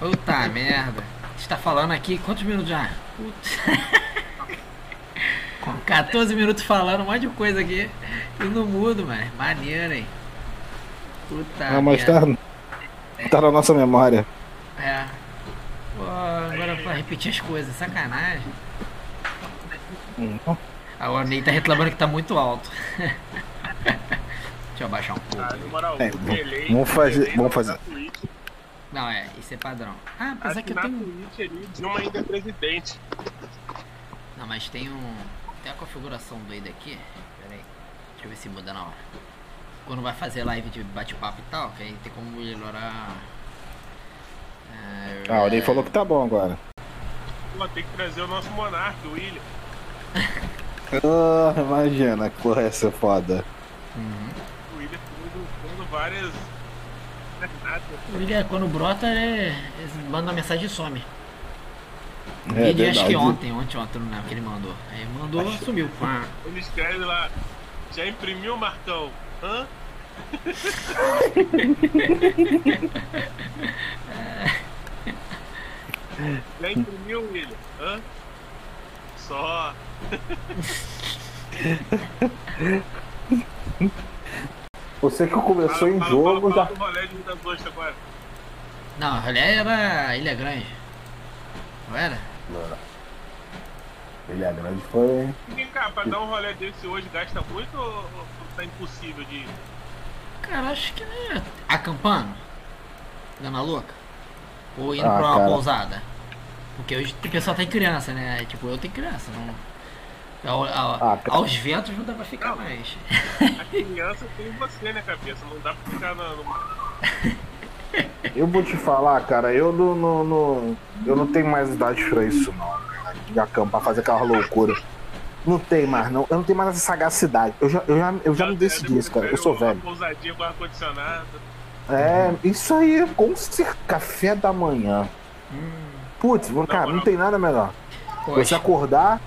Puta merda. Você tá falando aqui, quantos minutos já? Putz. 14 minutos falando um monte de coisa aqui. E não mudo, mano. Maneiro, hein? Puta Não, mas merda. tá, tá na nossa memória. É. Pô, agora pra repetir as coisas, sacanagem. Hum. Ah, o Ney tá reclamando que tá muito alto. Deixa eu abaixar um pouco. Ah, moral, É, vamos fazer- vamos da fazer. Não, é, isso é padrão. Ah, apesar que eu tenho. Twitch Dilma ainda é presidente. Não, mas tem um. Tem a configuração doida aqui. Pera aí. Deixa eu ver se muda na hora. Quando vai fazer live de bate-papo e tal, que aí tem como melhorar. É, Ah, o Ney falou que tá bom agora. Pô, tem que trazer o nosso monarca, o William. Ah, imagina, que porra essa foda. Uhum. O William foi dando várias. Nada. O William, quando brota, é... eles mandam uma mensagem e some. É Vídeo, acho que verdade. ontem, ontem, ontem, não lembro que ele mandou. Aí mandou, sumiu. Pá. Ele escreve lá. Já imprimiu o Marcão? Hã? Já imprimiu, William? Hã? Só. Você que começou em Fala- jogo fala, já. fala do rolê agora. Não, o rolê era Ilha Grande. Não era? Ilha é Grande foi. Vem cá, pra dar um rolê desse hoje gasta muito ou, ou tá impossível de ir? Cara, acho que é. Acampando? Dando a louca? Ou indo Ah, pra uma cara. pousada? Porque hoje o pessoal tem criança, né? Tipo, eu tenho criança, não. Ao- ao- Ah, aos ventos não dá pra ficar Não. mais. A criança tem você, né, cabeça? Não dá pra ficar na- no. Eu vou te falar, cara, eu não, não, não- eu não tenho mais idade pra isso, não. De acampar, fazer aquela loucura. Não tem mais, não. Eu não tenho mais essa sagacidade. Eu já, eu já, eu já me decidi isso, cara. Eu sou velho. pousadinha com ar-condicionado. É, isso aí, com. Café da manhã. Putz, cara, não tem nada melhor. Você acordar,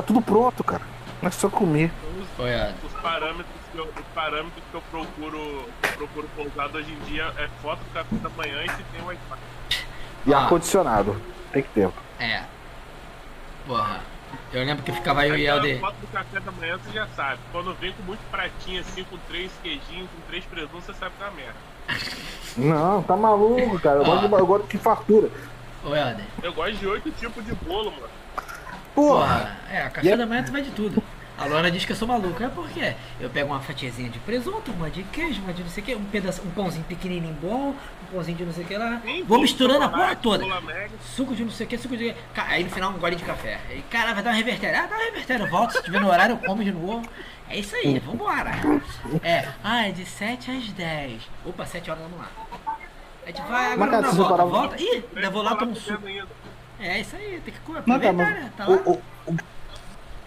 tá tudo pronto, cara. É só comer. Os, olha, os parâmetros que eu, os parâmetros que eu procuro, procuro pousado hoje em dia é foto do café da manhã e se tem Wi-Fi. E Ah. ar-condicionado. Tem que ter. é. Porra. Eu lembro que ficava eu e Helder. foto do café da manhã você já sabe. Quando vem com muito pratinho assim, com três queijinhos, com três presuntos, você sabe que uma merda. Não, tá maluco, cara. Eu gosto de, eu gosto de fartura. Ô Helder. Eu gosto de oito tipos de bolo, mano. Porra. É, a café E é- da manhã tu vai de tudo. A Luana diz que eu sou maluco. É porque eu pego uma fatiazinha de presunto, uma de queijo, uma de não sei o que, um pedaço, um pãozinho pequenininho bom, um pãozinho de não sei o que lá. Sim, Vou misturando a porra toda. Suco de não sei o que, suco de. Aí no final um gole de café. Aí, cara, vai dar uma revertéria. Ah, dá uma revertéria. Eu volto, se tiver no horário, eu como de novo. É isso aí, vambora. É, ah, é de 7 às 10. Opa, 7 horas, vamos lá. A gente vai, agora na volta. Volta. Ih, ainda vou lá tomar um suco. É isso aí, tem que comer. Aproveitar, mas né? Tá lá. o- o- o-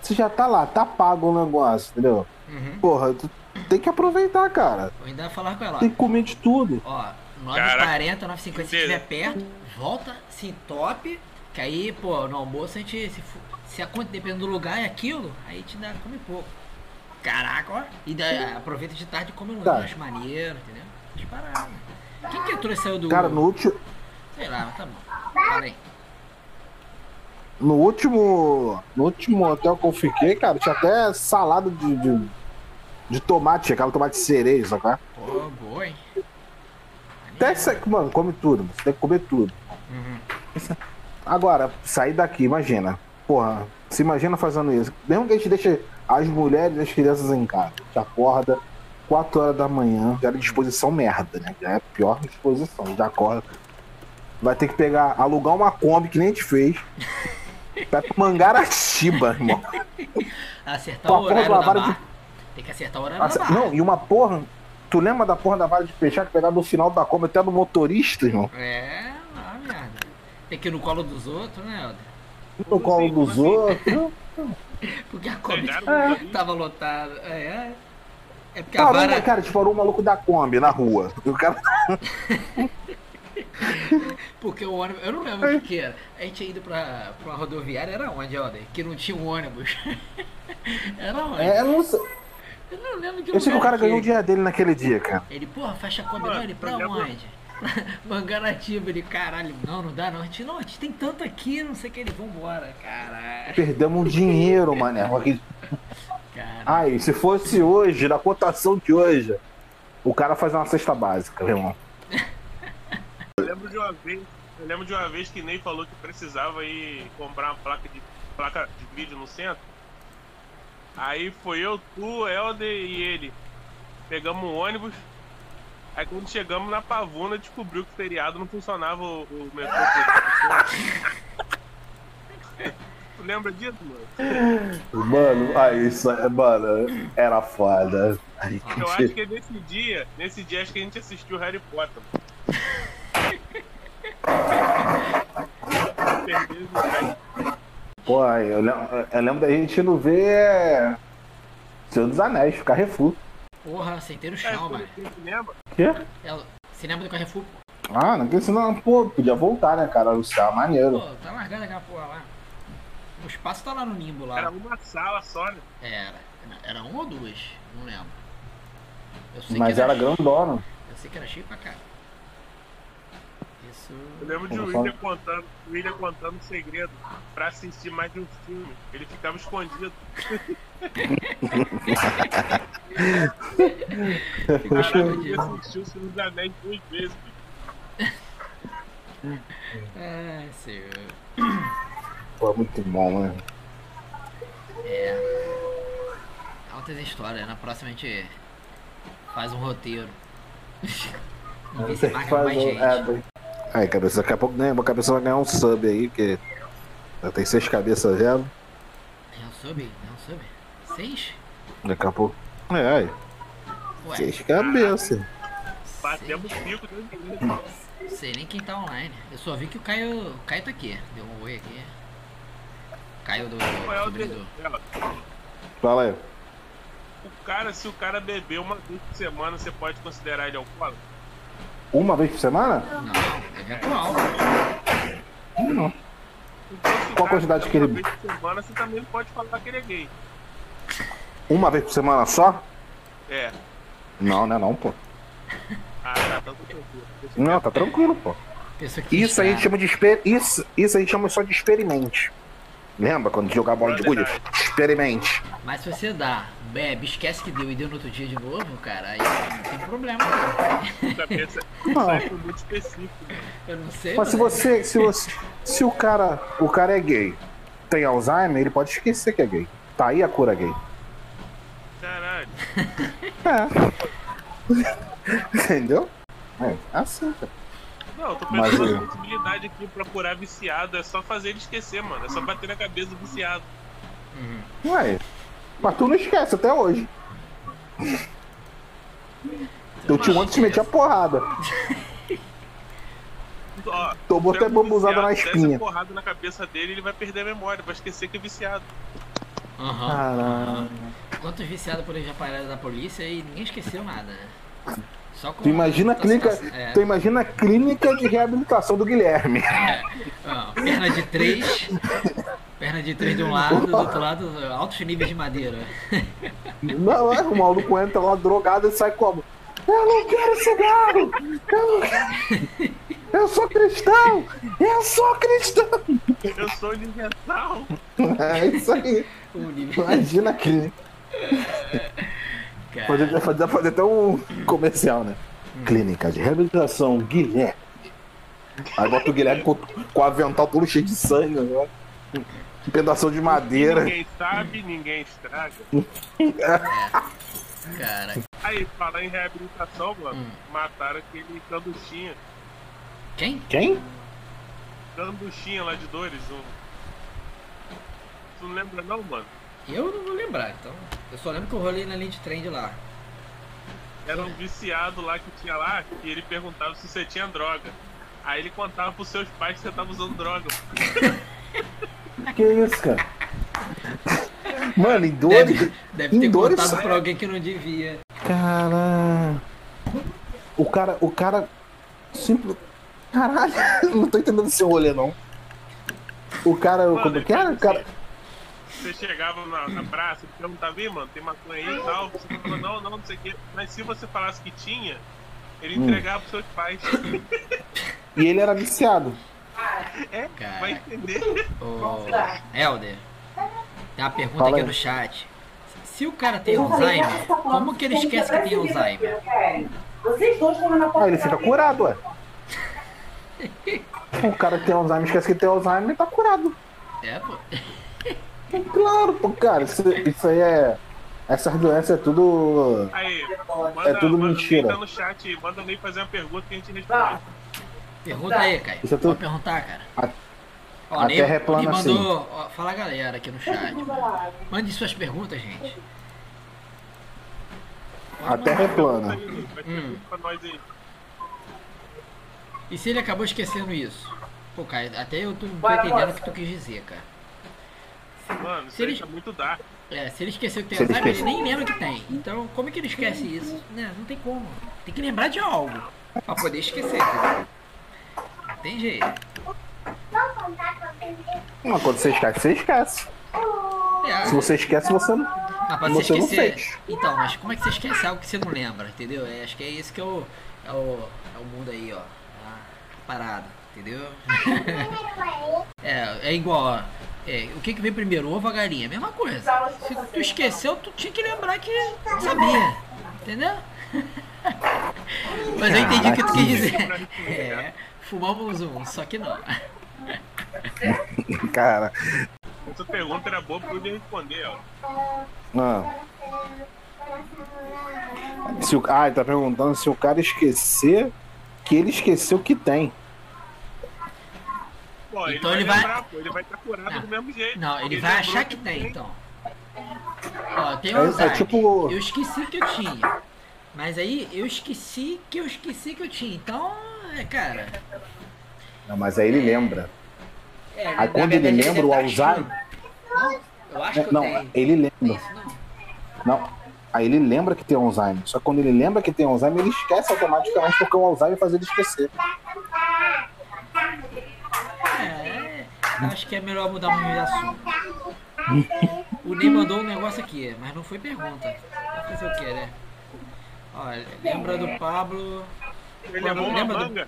você já tá lá, tá pago o negócio, entendeu? Uhum. Porra, tu tem que aproveitar, cara. Vou ainda falar com ela. Tem que comer de tudo. Ó, Cara, 9h40, 9h50 se estiver perto, volta, se entope, que aí, pô, no almoço a gente, se, se a conta dependendo do lugar é aquilo, aí te dá, come pouco. Caraca, ó. E daí, aproveita de tarde e come no Tá. lanche maneiro, entendeu? Disparado. Quem que entrou e saiu do. Cara, no último, Sei lá, mas tá bom. Fala aí. No último. No último hotel que eu fiquei, cara, tinha até salada de, de, de tomate, aquela tomate cereja, sabe? Pô, boa, hein? Até isso aqui, mano, come tudo, você tem que comer tudo. Uhum. Agora, sair daqui, imagina. Porra, se imagina fazendo isso. Mesmo que a gente deixe as mulheres e as crianças em casa. A gente acorda 4 horas da manhã, já é disposição merda, né? Já é a pior disposição. Já acorda. Vai ter que pegar, alugar uma Kombi que nem a gente fez. Vai pro Mangaratiba, irmão. Acertar o horário da vara de- Tem que acertar o horário da barra. não, e uma porra. Tu lembra da porra da vara de fechar que pegava no final da Kombi até do motorista, irmão? É, lá, merda. Tem que ir no colo dos outros, né, Helder? No colo dos outros. Porque a Kombi o tava lotada. É, é. É porque a vara. cara, tipo, parou um maluco da Kombi na rua. O cara. Porque o ônibus. Eu não lembro o que, que era. A gente tinha ido pra, pra uma rodoviária, era onde, Helder? Que não tinha um ônibus. era onde? É, eu não sei. Eu não lembro que Eu sei que o cara ganhou o que- dia dele naquele dia, cara. Ele, porra, fecha não, ele pra onde? Mangá nativo, ele, caralho, não, não dá não. A gente, não, a gente tem tanto aqui, não sei o que, ele, vambora, caralho. Perdemos dinheiro, mané. Cara, Ai, se fosse hoje, na cotação de hoje, o cara faz uma cesta básica, meu irmão. Eu lembro de uma vez, eu lembro de uma vez que Ney falou que precisava ir comprar uma placa de placa de vídeo no centro. Aí foi eu, tu, Helder e ele. Pegamos um ônibus. Aí quando chegamos na Pavuna, descobriu que o feriado não funcionava o, o metrô. tu lembra disso, mano? Mano, aí isso é, mano, era foda. Eu acho que nesse dia, nesse dia acho que a gente assistiu Harry Potter. Pô, eu, eu lembro da gente não ver Senhor dos Anéis, Carrefour. porra, sentei no É, chão, mano. lembra? Quê? É, Você lembra do Carrefour? pô? Ah, não quis não, pô, podia voltar, né, cara? O céu maneiro. Pô, tá largada aquela porra lá. O espaço tá lá no nimbo lá. Era uma sala só, né? Era. Era uma ou duas? Não lembro. Eu sei Mas que era cheio- grandona. Eu sei que era cheio pra cá. Isso. Eu lembro de William contando, o William contando um segredo pra assistir mais de um filme. Ele ficava escondido. Caraca, ele assistiu o Senhor dos Anéis duas vezes. Ai, senhor. Pô, muito bom, né? É. Altas histórias. Na próxima a gente faz um roteiro. Vamos ver se Você marca faz mais gente. é, Aí, cabeça, daqui a pouco né, a cabeça vai ganhar um sub aí, que já tem seis cabeças vendo. É um sub? É um sub? Seis? Daqui a pouco. É, aí, Ué, seis cabeças. Batemos pico dentro dele. não sei nem quem tá online. Eu só vi que o Caio. O Caio tá aqui. Deu um oi aqui. Caio do Qual é do. Fala aí. O cara, se o cara beber uma vez por semana, você pode considerar ele alcoólatra? Uma vez por semana? Não, é eventual. Não. Qual a quantidade que ele- Uma vez por semana, você também pode falar que ele é gay. Uma vez por semana só? É. Não, não é não, pô. Ah, tá, tá tranquilo. Não, tá tranquilo, pô. Que Isso aí a gente está- chama de exper... isso, isso a gente chama só de experimente. Lembra quando jogar bola de gude? Experimente. Mas se você dá, bebe, esquece que deu e deu no outro dia de novo, cara, aí não tem problema. não. ver, cabeça. Não. Muito específico. né? Eu não sei. Mas se você, se você, se o cara, o cara é gay, tem Alzheimer, ele pode esquecer que é gay. Tá aí a cura gay. Caralho. É. Entendeu? É, assim, cara. Não, eu tô pensando eu- na possibilidade aqui pra curar viciado. É só fazer ele esquecer, mano. É só bater na cabeça do viciado. Uhum. Ué, mas tu não esquece até hoje. Eu te ontem te meti a porrada. Ó, Tomou pega até bambuzada na espinha. a porrada na cabeça dele, ele vai perder a memória, vai esquecer que é viciado. Aham. Caralho. Quantos viciados por aí já pararam da polícia e ninguém esqueceu nada, né? Só com Tu imagina a clínica, É, tu imagina a clínica de reabilitação do Guilherme. ó, perna de três. Perna de três de um lado, do outro lado, altos níveis de madeira. Não, é, o maluco entra lá drogado e sai como? Eu não quero cigarro! Eu, não quero... eu sou cristão! Eu sou cristão! Eu sou universal. É isso aí. Imagina a clínica. Fazer, fazer, fazer até um comercial, né? Clínica de reabilitação Guilherme. Aí bota o Guilherme com, com o avental todo cheio de sangue, né? Um pedaço de madeira. Ninguém sabe, ninguém estraga. cara. Aí, falar em reabilitação, mano, Hum. mataram aquele Canduchinha. Quem? Quem? Canduchinha lá de Dores. Um... Tu não lembra não, mano? Eu não vou lembrar, então. Eu só lembro que eu rolei na linha de trem de lá. Era um viciado lá que tinha lá, e ele perguntava se você tinha droga. Aí ele contava pros seus pais que você tava usando droga. Que isso, cara? Mano, em Dores. Deve, deve ter Dores- contado pra alguém que não devia. Caralho. O cara, o cara. Simples. Caralho, não tô entendendo seu rolê, não. O cara, Mano, como que era? O cara. Você chegava na, na praça e perguntava, "Ih, mano, tem maconha aí e tal. Você falava, não, não, não sei o quê. Mas se você falasse que tinha, Ele Hum. entregava pros seus pais. E ele era viciado. É, Cara. vai entender. Ô, Helder, tem uma pergunta Fala aqui aí. no chat. Se o cara tem Alzheimer, como que ele esquece que tem Alzheimer? Vocês dois estão na Ah, ele fica curado, ué. O cara que tem Alzheimer esquece que tem Alzheimer e tá curado. É, pô. Claro, pô, cara, isso, isso aí é. Essas doenças é tudo. Aí, manda, É tudo manda, mentira. Tá no chat, manda nem fazer uma pergunta que a gente responde. Pergunta aí, Caio. Isso é tudo- Pode perguntar, cara. A- Ó, a Ney- Terra é plana Ney mandou. Ó, fala a galera aqui no chat. Mande suas perguntas, gente. Pode A terra é plana. Vai ter Hum. pergunta pra nós aí. E se ele acabou esquecendo isso? Pô, Caio, até eu tô, não tô entendendo o que tu quis dizer, cara. Mano, isso Se ele- tá muito dark. É, se ele esqueceu que tem Se ele nem lembra que tem. Então, como é que ele esquece isso? Né, não tem como. Tem que lembrar de algo pra poder esquecer. entendeu? Não tem jeito. Mas quando você esquece, você esquece. É, Se você esquece, você não. pra você não esquecer. fez. Então, mas como é que você esquece algo que você não lembra, entendeu? É, acho que é isso que é o, é o, é o mundo aí, ó. A parada, entendeu? é, é igual, ó. É, o que, que vem primeiro, o ovo ou a galinha? Mesma coisa. Se tu esqueceu, tu tinha que lembrar que sabia. Entendeu? Mas eu entendi o que tu quis dizer. É, fumamos um, só que não. Cara. Essa pergunta era boa pra eu poder responder, ó. Ah. Se o, ah, ele tá perguntando se o cara esquecer que ele esqueceu que tem. Pô, Então ele vai- lembrar, pô, ele vai estar curado Não. do mesmo jeito. Não, ele Ele vai achar que tem, então. Ó, tem É- é Alzheimer. tipo- Eu esqueci que eu tinha. Mas aí eu esqueci que eu esqueci que eu tinha. Então, é, cara. Não, mas aí ele lembra. É, Aí na quando ele lembra o tá Alzheimer. Não, eu acho que eu Não, tenho. ele lembra. isso, não. Não. Aí ele lembra que tem Alzheimer. Só que quando ele lembra que tem Alzheimer, ele esquece automaticamente porque o Alzheimer faz ele esquecer. É, eu acho que é melhor mudar de assunto. O Ney mandou um negócio aqui, mas não foi pergunta. Vai fazer o que, né? Olha, lembra do Pablo. Ele Quando- levou uma lembra do- manga.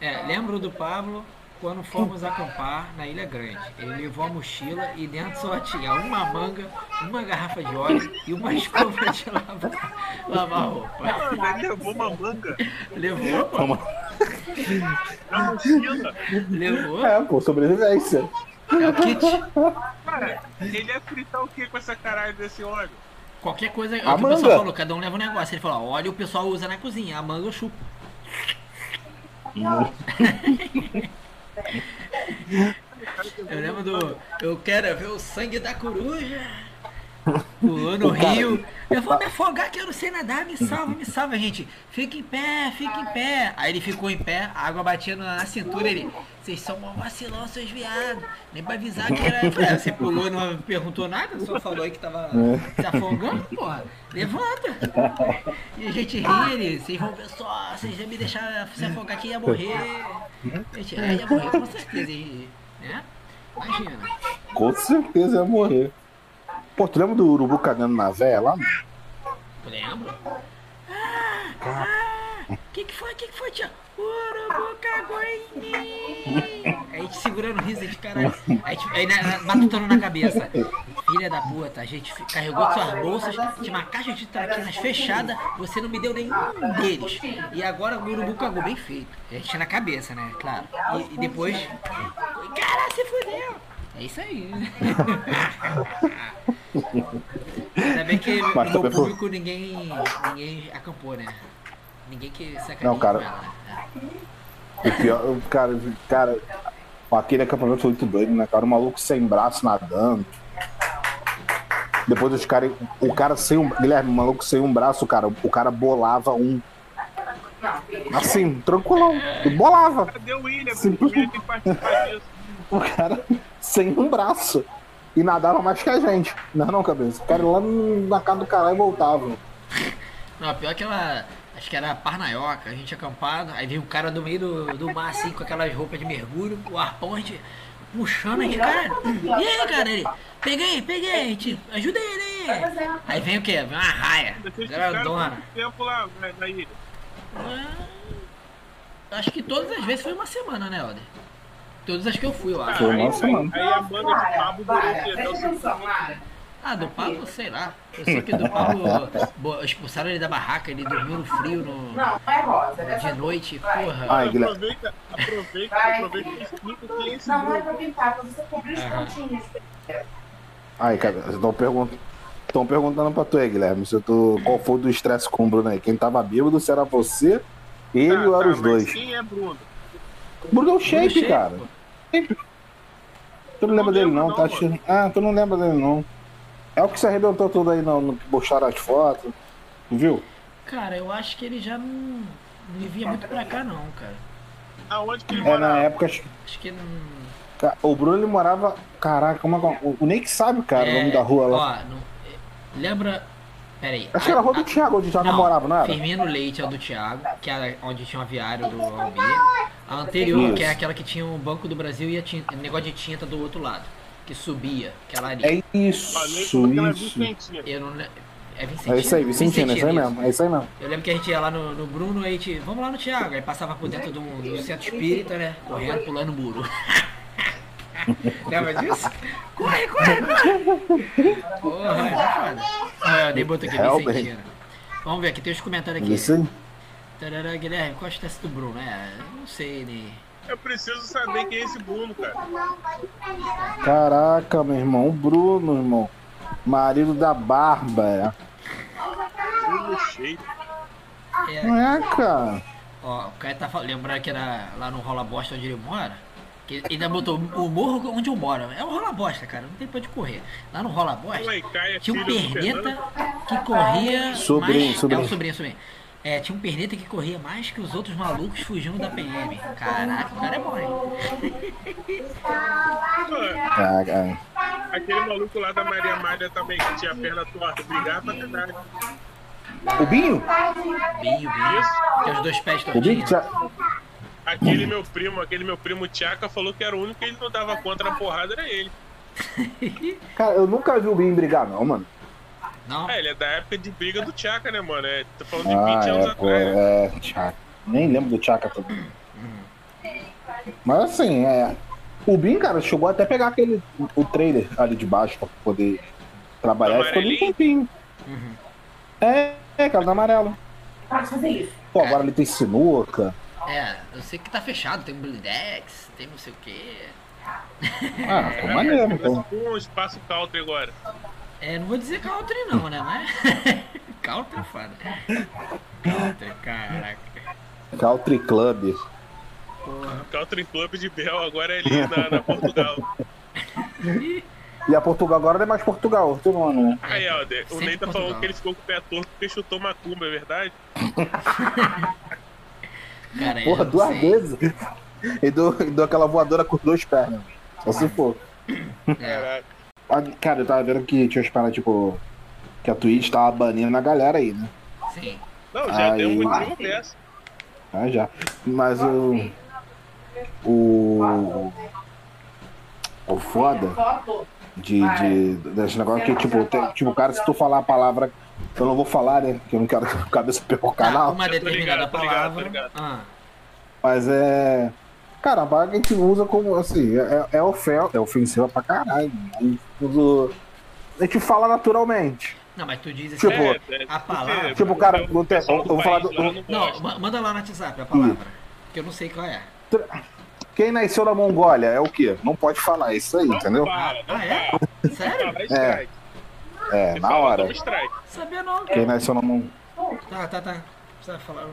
É, lembro do Pablo quando fomos acampar na Ilha Grande. Ele levou a mochila e dentro só tinha uma manga, uma garrafa de óleo e uma escova de lavar, lavar roupa. Ele levou uma manga Levou, pô. Toma. na mochila. Levou. É, pô, sobrevivência. É o kit. Cara, ele ia fritar o que com essa caralho desse óleo? Qualquer coisa, é A o que o pessoal manga. falou, cada um leva um negócio. Ele falou, óleo o pessoal usa na cozinha, a manga eu chupo. Eu lembro do. Eu quero ver o sangue da coruja. Pulou no cara- rio. Eu vou me afogar que eu não sei nadar, me salva, me salva, gente. Fica em pé, fica em pé. Aí ele ficou em pé, a água batia na cintura, ele. Vocês são mó vacilão, seus viados. Nem pra avisar que era. Falei, "Ah, você pulou, não perguntou nada, só falou aí que tava se afogando, porra. Levanta. E a gente ri, ele, vocês vão ver só, vocês iam me deixar se afogar que ia morrer. Gente, aí ia morrer com certeza, e- né? Imagina. Com certeza ia morrer. Pô, tu lembra do urubu cagando na véia lá? Lembro? Ah, ah, que que foi, que que foi, tia? O urubu cagou em mim. Aí a gente segurando o riso de caralho. Aí, tipo, aí na, batutando na cabeça. Filha da puta, a gente carregou suas bolsas, tinha uma caixa de traquinas fechada, você não me deu nenhum deles. E agora o urubu cagou bem feito. A gente na cabeça, né? Claro. E, e depois. Cara, se fudeu! É isso aí. Ainda bem que Mas no foi- público ninguém, ninguém acampou, né? Ninguém que sacaneia Não, cara. ela, né? O pior, cara, cara, aquele acampamento foi muito doido, né, cara? O maluco sem braço nadando. Depois os caras. O cara sem um. Guilherme, o maluco sem um braço, cara. O cara bolava um. Assim, tranquilão. E bolava. Cadê o William? Sim. O William tem que participar disso. O cara sem um braço. E nadava mais que a gente. Não, não, cabeça. O cara lá na casa do caralho e voltava. Não, pior que ela. Acho que era Parnaioca, a gente acampado, aí veio um cara do meio do, do mar assim com aquelas roupas de mergulho, o arpão, a gente puxando aqui, cara. E aí, cara, ele. Peguei, peguei, gente, ajuda ele aí. Aí vem o quê? Vem uma raia, grandona. quanto tempo lá na, na ilha? É, Acho que todas as vezes foi uma semana, né, Helder? Todas as que eu fui, eu acho. Foi uma aí, semana. aí a banda de Pablo? Até o Lara. Ah, do Pablo, sei lá. Eu sei que do Pablo expulsaram ele da barraca, ele dormiu no frio no, Não, é rosa. é de noite, Vai. porra. Ai, Guilherme. Aproveita, aproveita, Vai. aproveita e explica quem é esse Não, não é pra pintar, você cobrir os pontinhos. Aí, cara, estão perguntando. Estão perguntando pra tu aí, Guilherme, se tu, qual foi do estresse com o Bruno aí. Quem tava bêbado, se era você, ele Tá, ou tá, eram os dois. Quem é Bruno? Bruno é o shape, Shape, cara. pô. Tu não lembra Não dele não, não, tá? achando- Ah, tu não lembra dele não. É o que se arrebentou tudo aí no, no que postaram as fotos. Viu? Cara, eu acho que ele já não, não via muito pra cá, não, cara. Aonde que ele É, na morava? época. acho que- Acho que não. O Bruno ele morava. Caraca, como é que. O, o Nick sabe, cara, o nome da rua lá. Ó, não- é, lembra. Peraí. Acho que era a rua do Thiago, onde o Thiago morava, não era? Firmino Leite é o do Thiago, que era onde tinha o aviário do Almir. A anterior, Isso. que é aquela que tinha o Banco do Brasil e tinta, negócio de tinta do outro lado. Que subia, aquela ali. É isso, que ela é isso. Vicentina. Eu não É Vicentina? É isso aí, Vicentino, é isso aí Vicentina, mesmo, é isso aí mesmo. Eu lembro que a gente ia lá no, no Bruno, aí a gente, vamos lá no Thiago, aí passava por dentro do, do centro espírita, né? Correndo, pulando o muro. Lembra disso? Corre, corre, corre! Porra, é foda. Ah, nem botou aqui Realmente. Vicentina. Vamos ver, aqui tem os comentários aqui. Isso aí. Tarará, Guilherme, qual a chance do Bruno? É, eu não sei, né? Eu preciso saber quem é esse Bruno, cara. Caraca, meu irmão, o Bruno, irmão. Marido da Bárbara. Bruno cheio. É, Não é, cara? ó, o cara tá falando, lembrando que era lá no Rola Bosta onde ele mora. Que ele ainda botou o morro onde eu moro. É o Rola Bosta, cara, não tem pra onde correr. Lá no Rola Bosta. Tinha um perneta que corria Sobrinho, mais... sobrinho. É, o sobrinho, sobrinho. É, tinha um perneta que corria mais que os outros malucos fugindo da PM. Caraca, o cara é bom, hein? Caraca. Aquele maluco lá da Maria Mária também, que tinha a perna torta, brigava pra verdade. O Binho? Binho, Binho. Tem os dois pés O Binho tortinhos. Aquele meu primo, aquele meu primo Tchaka falou que era o único que ele não dava conta na porrada, era ele. Cara, eu nunca vi o Binho brigar, não, mano. Não? É, ele é da época de briga do Tchaka, né, mano? É, tô falando de Ah, 20 anos é, pô, atrás. é, Tchaka. Nem lembro do Tchaka também. Mas assim, é. O Bin, cara, chegou até a pegar aquele. o trailer ali de baixo pra poder trabalhar e ficou ali um tempinho. Uhum. É, é, cara, do amarelo. Para de fazer isso. Pô, agora ele tem sinuca. É, eu sei que tá fechado, tem um Blindex, tem não sei o quê. Ah, ficou maneiro, Começa então. com um espaço country agora. É, não vou dizer country não, né? Mas. country é foda. Country, caraca. Country Club. Porra. Country Club de Bel agora é ali na, na Portugal. E a Portugal agora não é mais Portugal, tu não, né? Aí, Helder, o Ney tá falando que ele ficou com o pé torto porque chutou macumba, é verdade? Cara, eu Porra, não duas sei. vezes. E dou, e dou aquela voadora com duas pernas. Só se for. É. Caraca. Cara, eu tava vendo que tinha os caras, tipo. Que a Twitch tava banindo a galera aí, né? Sim. Não, já Aí. tem um motivo dessa. Ah, já. Mas o. O. O foda de, de, desse negócio que, tipo, tem, tipo, cara, se tu falar a palavra. Eu não vou falar, né? Que eu não quero que a cabeça perca o Tá, canal. uma determinada ligado, tô ligado, palavra. tô ligado. Ah, Mas é. Cara, a que a gente usa como assim, é, é, ofen- é ofensiva pra caralho. A gente, usa- a gente fala naturalmente. não, mas tu diz assim. Tipo, É, é, a palavra- Tipo, cara, tem- pessoal eu vou falar do- lá não Não, manda lá no WhatsApp a palavra. Que eu não sei qual é. Quem nasceu na Mongólia é o quê? Não pode falar isso aí, entendeu? Para, não Ah, é? para. Sério? Strike. É, na fala, hora. Sabia não. Quem nasceu na, Mon- Tá, tá, tá. Precisa falar.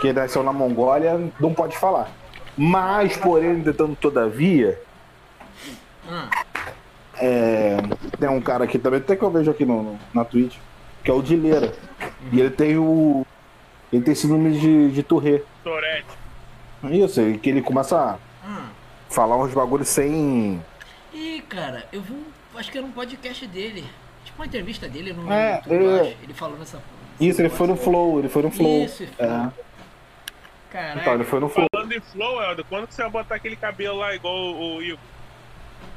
Quem nasceu na Mongólia não pode falar. Mas, porém, entretanto, todavia, Ah, é, tem um cara aqui também, até que eu vejo aqui no, no- na Twitch, que é o Dileira. E ele tem o. Ele tem síndrome de, de Tourette. Torete. Isso, e que ele começa a ah. falar uns bagulhos sem. Ih, cara, eu vi um. Acho que era um podcast dele. Tipo uma entrevista dele no É, YouTube, eu é. acho. Ele falando essa. Isso, ele foi no Flow, ele foi no Flow. Isso, É. Caraca. Então, ele foi no Flow. Falando em flow, Helder, quando que você vai botar aquele cabelo lá igual o, o Igor?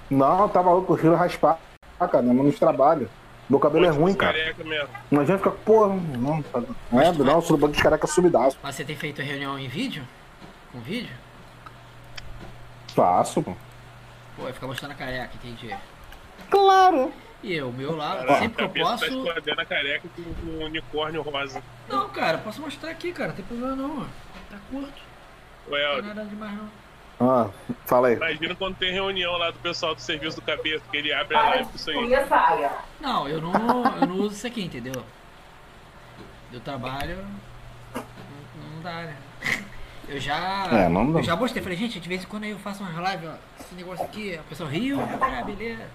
Não, tá maluco, eu prefiro raspar, cara, não nos trabalho. Meu cabelo é Pode ruim, ser cara. mesmo. Não adianta ficar, porra, não, não é, não, sou do banco de careca subidaço. Mas você tem feito reunião em vídeo? Com vídeo? Faço, pô. Pô, vai ficar mostrando a careca, entendi. Claro. E eu, o meu lá, Caraca, sempre que eu cabeça posso. Tá escondendo a careca com um unicórnio rosa. Não, cara, posso mostrar aqui, cara, não tem problema não, ó. Tá curto, Ô, não tem nada demais não. Ah, fala aí. imagina quando tem reunião lá do pessoal do serviço do cabeça, que ele abre a live com isso aí. Não, eu não, eu não uso isso aqui, entendeu? Eu trabalho. Não, não dá, né? Eu já. É, não dá. Eu já mostrei, falei, gente, de vez em quando aí eu faço umas lives, ó. Esse negócio aqui, a pessoa riu, ah, beleza.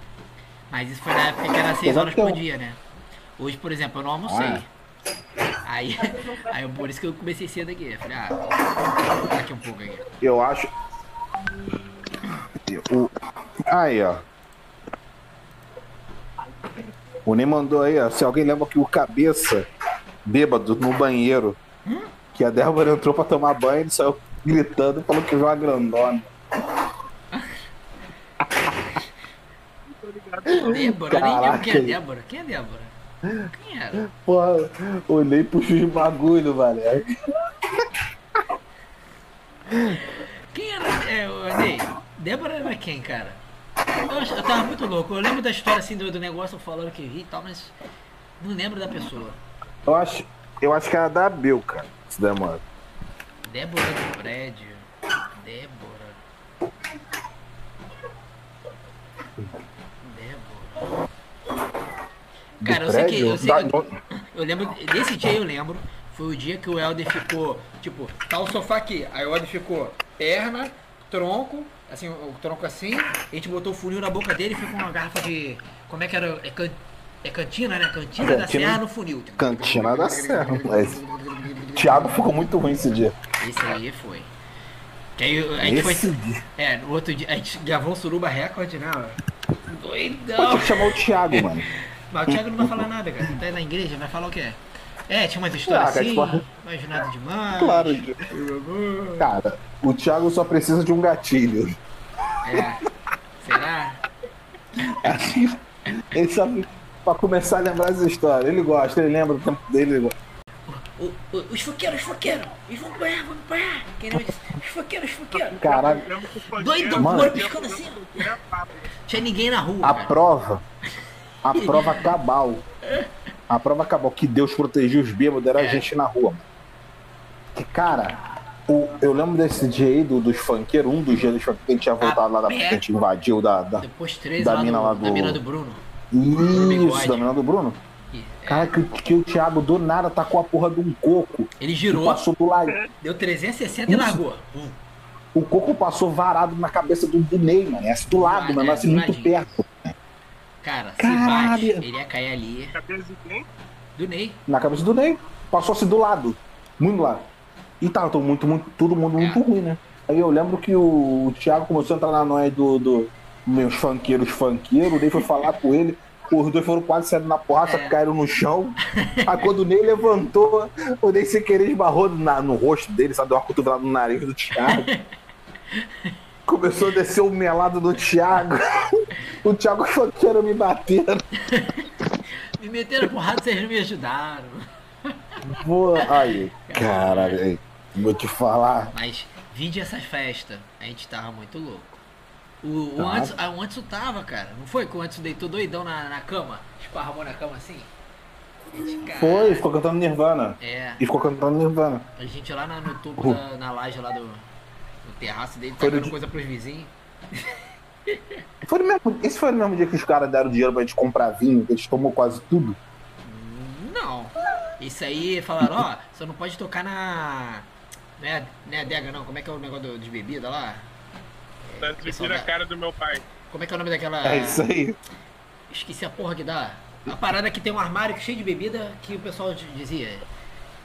Mas isso foi na época que era 6 Apesar horas por dia, né? Hoje, por exemplo, eu não almocei. Ah, Aí, aí por isso que eu comecei cedo aqui. Eu falei, ah, aqui um pouco aqui. Eu acho. O... Aí, ó. O Ney mandou aí, ó. Se alguém lembra que o cabeça bêbado no banheiro, que a Débora entrou pra tomar banho, ele saiu gritando, falou que viu uma grandona. Débora, eu nem lembro quem é. Débora. Quem é Débora? Quem era? Porra, o Ney puxou de bagulho, velho. Quem era? É, o Ney, Débora era quem, cara? Eu, eu tava muito louco. Eu lembro da história assim do, do negócio falando que vi e tal, mas não lembro da pessoa. Eu acho, eu acho que era da Bill, cara. Se demora. Débora do prédio. Débora. Débora. Cara, eu sei que. Eu, sei Da- que eu, eu lembro. Desse dia eu lembro. Foi o dia que o Helder ficou. Tipo, tá o sofá aqui. Aí o Helder ficou perna, tronco, assim, o tronco assim. A gente botou o funil na boca dele e foi com uma garrafa de. Como é que era? É, can- é cantina, né? Cantina, da Cantina- Serra no funil. Cantina da Serra. Mas Thiago ficou muito ruim esse dia. Esse aí foi. Que aí a gente Esse foi. dia. É, no outro dia a gente gravou um suruba recorde, né? Doidão! que chamar o Thiago, mano. Mas o Thiago não vai falar nada, cara. Tá na igreja, vai falar o quê? É, tinha umas histórias Ah, assim, tipo- mas nada demais. Claro. Cara, o Thiago só precisa de um gatilho. É. Será? Ele sabe pra começar a lembrar as histórias. Ele gosta, ele lembra do tempo dele. ele gosta. O, o, os foqueiros, os foqueiros! Eles vão apanhar, vão apanhar! Quem os foqueiros! Caralho, Lembra que o funkeiro- Doidão, Mano. com o olho piscando assim. Tinha ninguém na rua, a cara. prova. A prova cabal. A prova cabal que Deus protegia os bêbados era a É. gente na rua. Que, cara, o, eu lembro desse dia aí do, dos funkeiros, um dos dias dos funkeiros que a gente tinha voltado lá da. Que a gente invadiu da. da Depois 13 Da lá, mina do, lá da do- mina do Bruno. Isso, bigode. da menina do Bruno. E, é, Cara, que, que o Thiago do nada tacou a porra de um coco. Ele E girou, passou do lado. deu 360 e Isso. largou. Hum. O coco passou varado na cabeça do, do Ney, mano. Essa do lado, Ah, mano. é, Assim, muito perto. Cara, se Caralho. bate, ele ia cair ali. Cabeça de quem? Do Ney. Na cabeça do Ney. Passou assim do lado. Muito do lado. E tava todo, muito, muito, todo mundo muito É. ruim, né? Aí eu lembro que o, o Thiago começou a entrar na noia do, do meus funkeiros funkeiros, o Ney foi falar com ele. Os dois foram quase saindo na porrada, É. caíram no chão. Aí quando o Ney levantou, o Ney sem querer esbarrou na- no rosto dele, sabe? Deu uma cotovelada no nariz do Thiago. Começou a descer o melado do Thiago. O Thiago funkeiro me batendo. Me meteram porrada, vocês não me ajudaram. Pô, aí, caralho, vou te falar. Mas vide essas festas, a gente tava muito louco. O, o, Tava. Anderson, ah, o Anderson tava, cara. Não foi que o Anderson deitou doidão na, na cama? Esparramou na cama assim? Gente, Foi, ficou cantando Nirvana. É, E ficou cantando Nirvana. a gente lá na- no topo da na laje lá do, do terraço dele, Foi tacando dia- coisa pros vizinhos. Foi mesmo, esse foi no mesmo dia que os caras deram dinheiro pra gente comprar vinho, que a gente tomou quase tudo. Não. Isso aí falaram, ó, você não pode tocar na. Não é, não é adega não, como é que é o negócio de bebida lá? Tá vira a cara do meu pai. Como é que é o nome daquela. É isso aí. Esqueci a porra que dá. A parada que tem um armário cheio de bebida que o pessoal dizia.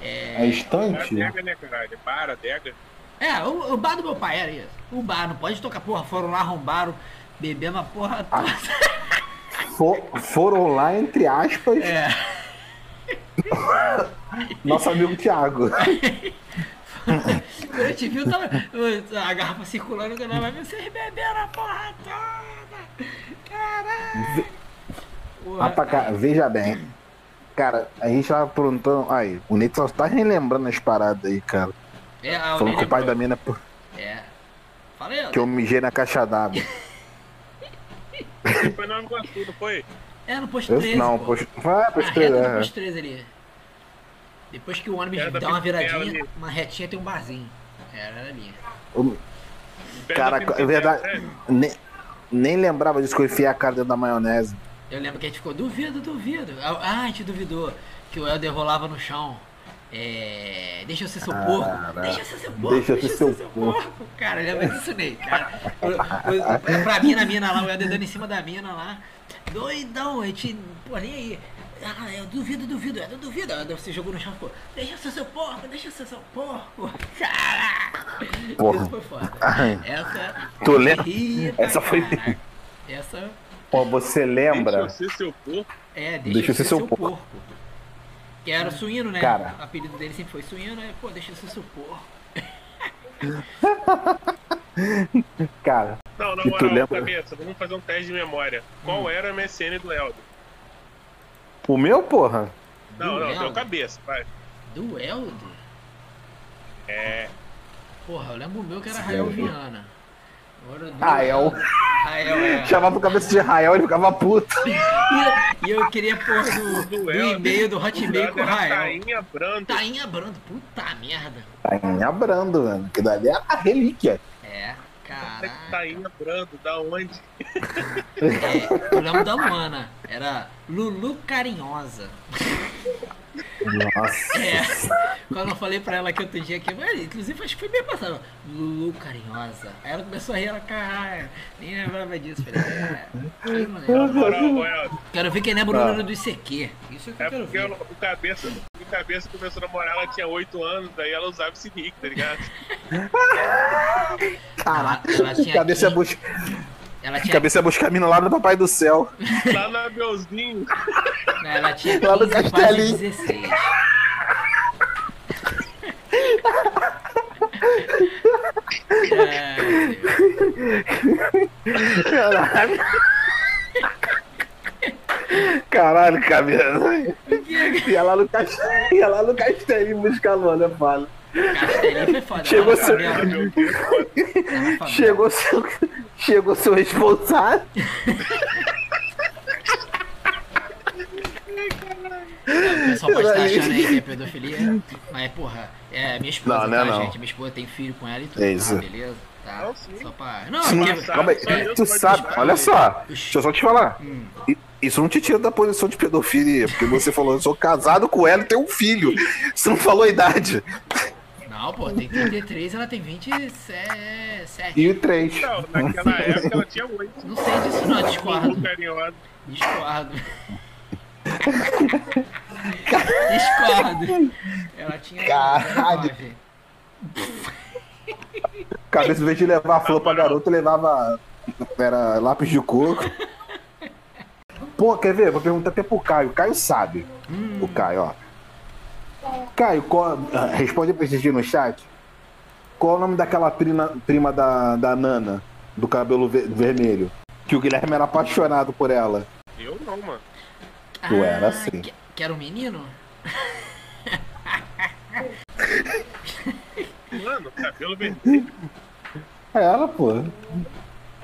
É É estante? adega, né, caralho? Para, adega. É, o, o bar do meu pai era isso. O bar, não pode tocar, porra, foram lá, arrombaram, bebemos a porra Ah. toda. For- foram lá, entre aspas, É. nosso amigo Thiago. Quando a gente viu, tava a garrafa circulando, que nós vocês beberam a porra toda. Caralho. Ah, cá, veja bem. Cara, a gente tava perguntando. Aí, o Neito só tá relembrando as paradas aí, cara. É, ah, Falando que o pai da mina pô, É. Falei, que eu mijei na caixa d'água. Foi no Iguaçu, não foi? É, no posto Eu- 13. Não, pô. posto. Vai, Na posto reta do é. posto 13 ali. Depois que o ônibus Era dá uma viradinha, ali. uma retinha tem um barzinho. Era, era minha. O- Cara, é verdade. Pimpinela, Nem, nem lembrava disso que eu enfiei a cara dentro da maionese. Eu lembro que a gente ficou, duvido, duvido. Ah, a gente duvidou que o Helder rolava no chão. É. Deixa eu ser seu porco. Deixa eu ser seu porco. Deixa eu ser seu porco. Cara, lembra disso, Ney? Cara, eu- eu- eu- pra mim, na mina lá, o Helder dando em cima da mina lá. Doidão, a gente. Pô, nem aí. Ah, eu duvido, duvido, eu duvido. Aí Você jogou no chão e ficou, deixa eu ser seu porco, deixa eu ser seu porco. Caraca! Porra. Isso foi foda. Essa. Tu lembra? Essa foi- caraca. Essa. Pô, você lembra? Deixa eu ser seu porco. É, deixa, Deixa eu ser seu porco. Que era suíno, né? Cara. O apelido dele sempre foi suíno, aí, pô, deixa eu ser seu porco. Cara, Não, na tu moral, lembra? cabeça, vamos fazer um teste de memória. Hum. Qual era o MSN do Elder? O meu, porra? Não, Do não, Elder? teu cabeça, vai. Do Elder? É. Porra, eu lembro o meu que era Rael Viana. Agora do Rael. Rael, é. Chamava o cabeça de Rael, ele ficava puto. E eu queria pôr do, do Elder. e-mail do Hotmail com o era Rael. Tainha Brando. Tainha Brando, puta merda. Tá enhabrando, mano. Que dali é a relíquia. É, caraca. Tainha Brando, da onde? É, eu lembro da Luana. Era Lulu Carinhosa. Nossa. É, quando eu falei pra ela que outro dia aqui, mas, inclusive acho que foi bem passado. Lulu carinhosa. Aí ela começou a rir, ela, caralho, nem lembrava disso. Falei, é, eu não Quero ver quem lembra o número do ICQ. Isso é que eu É quero porque ver. o o cabeça, começou a namorar, ela tinha 8 anos, daí ela usava esse nick, tá ligado? Caraca. Ela- ela tinha cabeça, quin- busca... Ela tinha, cabeça buscar a mina lá no Papai do Céu. Lá no Abelzinho. ela tinha Lá no 15, quase Castelinho. 16. É, Caralho. Caralho, cabeça. Ia lá no castelinho, ia lá no castelinho buscar a Luana, fala. Castelinho foi foda. Chegou seu-. Chegou seu, chegou seu responsável. O pessoal pode estar achando aí que é pedofilia, mas porra, é minha esposa, Não, não tá, é não. gente? Minha esposa tem filho com ela e tudo, É isso. tá? Beleza? Tá? Não, sim. Só pra. Não, porque- Calma aí, tu sabe, olha só, deixa eu só te falar. I- Isso não te tira da posição de pedofilia, porque você falou, eu sou casado com ela e tenho um filho. Você não falou a idade. Não, pô, tem 33, ela tem 27. E três. Não, naquela época ela tinha 8. Não sei disso não, discordo. Discordo. discordo. Ela tinha. Caralho. 19. Cabeça, em vez de levar flor pra garota, levava era lápis de coco. Pô, quer ver? Vou perguntar até pro Caio. O Caio sabe. O Caio, ó. Caio, qual, responde pra gente no chat. Qual é o nome daquela prima, prima da, da Nana, do cabelo ve- vermelho? Que o Guilherme era apaixonado por ela. Eu não, mano. Tu era Ah, assim. Que, que era um menino? Mano, cabelo vermelho. Ela, pô.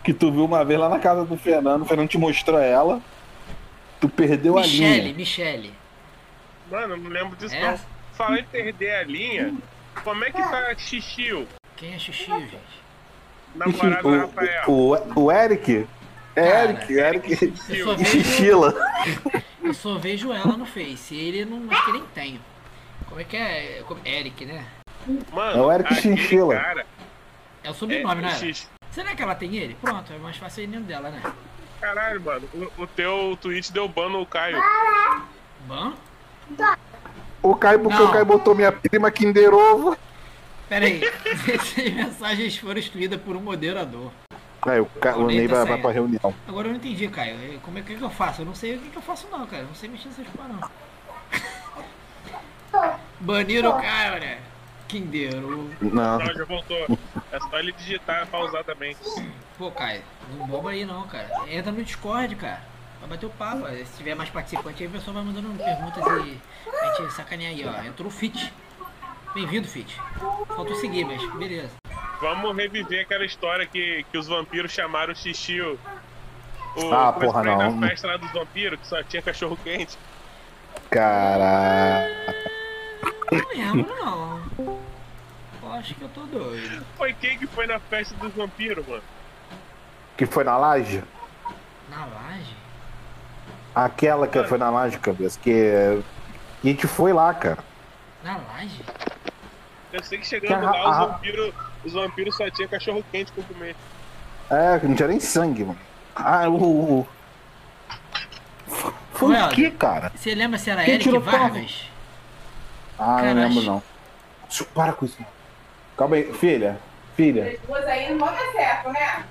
Que tu viu uma vez lá na casa do Fernando, o Fernando te mostrou ela. Tu perdeu a Michele, linha. Michele. Mano, eu não lembro disso É? não. Falar em perder a linha, como é que tá Xixio, Quem é Xixi, gente? namorado do Rafael? O, o, o Eric? É Cara, Eric, Eric. E Xixila. eu só vejo ela no Face. Ele não. Acho que nem tenho. Como é que é? Como- Eric, né? Mano, É o Eric aquele Chinchilla. Cara, É o sobrenome, é, não é? X- Será que ela tem ele? Pronto, é mais fácil o nome dela, né? Caralho, mano, o, o teu tweet deu ban no Caio. Bom? O Caio, porque Não. o Caio botou minha prima Kinder Ovo. Pera aí. Essas mensagens foram excluídas por um moderador. Aí o, Ca... o Ney vai, vai pra reunião. Agora eu não entendi, Caio. Como é que, que eu faço? Eu não sei o que, que eu faço não, cara. Eu não sei mexer nessas porra não. Baniram o cara, né? Kinder. o- Não. Não, já voltou. É só ele digitar e pausar também. Pô, Caio, não boba aí não, cara. Entra no Discord, cara. Pra bater o papo. Se tiver mais participante aí, o pessoal vai mandando perguntas e a gente sacaneia aí, ó. Entrou o Fit. Bem-vindo, Fit. Falta o seguir, mas beleza. Vamos reviver aquela história que, que os vampiros chamaram o xixi. O, Ah, porra, não. Na festa lá dos vampiros, que só tinha cachorro quente. Caralho. Não lembro, não. Eu Acho que eu tô doido. Foi quem que foi na festa dos vampiros, mano? Que foi na laje? Na laje? Aquela que foi na laje, cabeça. Que a gente foi lá, cara. Na laje? Eu sei que chegando Que a- lá, os a- vampiros, os vampiros só tinha cachorro quente pra comer. É, não tinha nem sangue, mano. Ah, o. o- Foi Ué, o que, cara? Você lembra se era Quem Eric tirou? Vargas? Ah, Caralho. não lembro não. Para com isso. Calma aí, filha. Filha. As duas aí não vão dar certo, né?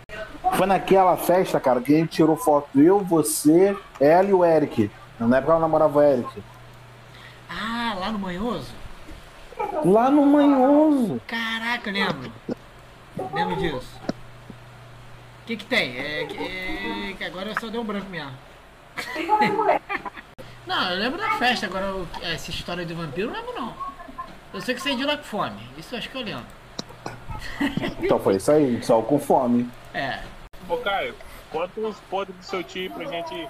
Foi naquela festa, cara, que a gente tirou foto. Eu, você, ela e o Eric. Na época ela namorava o Eric. Ah, lá no Manhoso? Lá no Manhoso. Caraca, eu lembro. Lembro disso. O que que tem? É que, é que agora só deu um branco mesmo. Não, eu lembro da festa, agora essa história do vampiro eu não lembro não. Eu sei que saí de lá com fome, isso eu acho que eu lembro. Então foi isso aí, só com fome. É, Ô, Caio, conta uns podres do seu tio pra gente.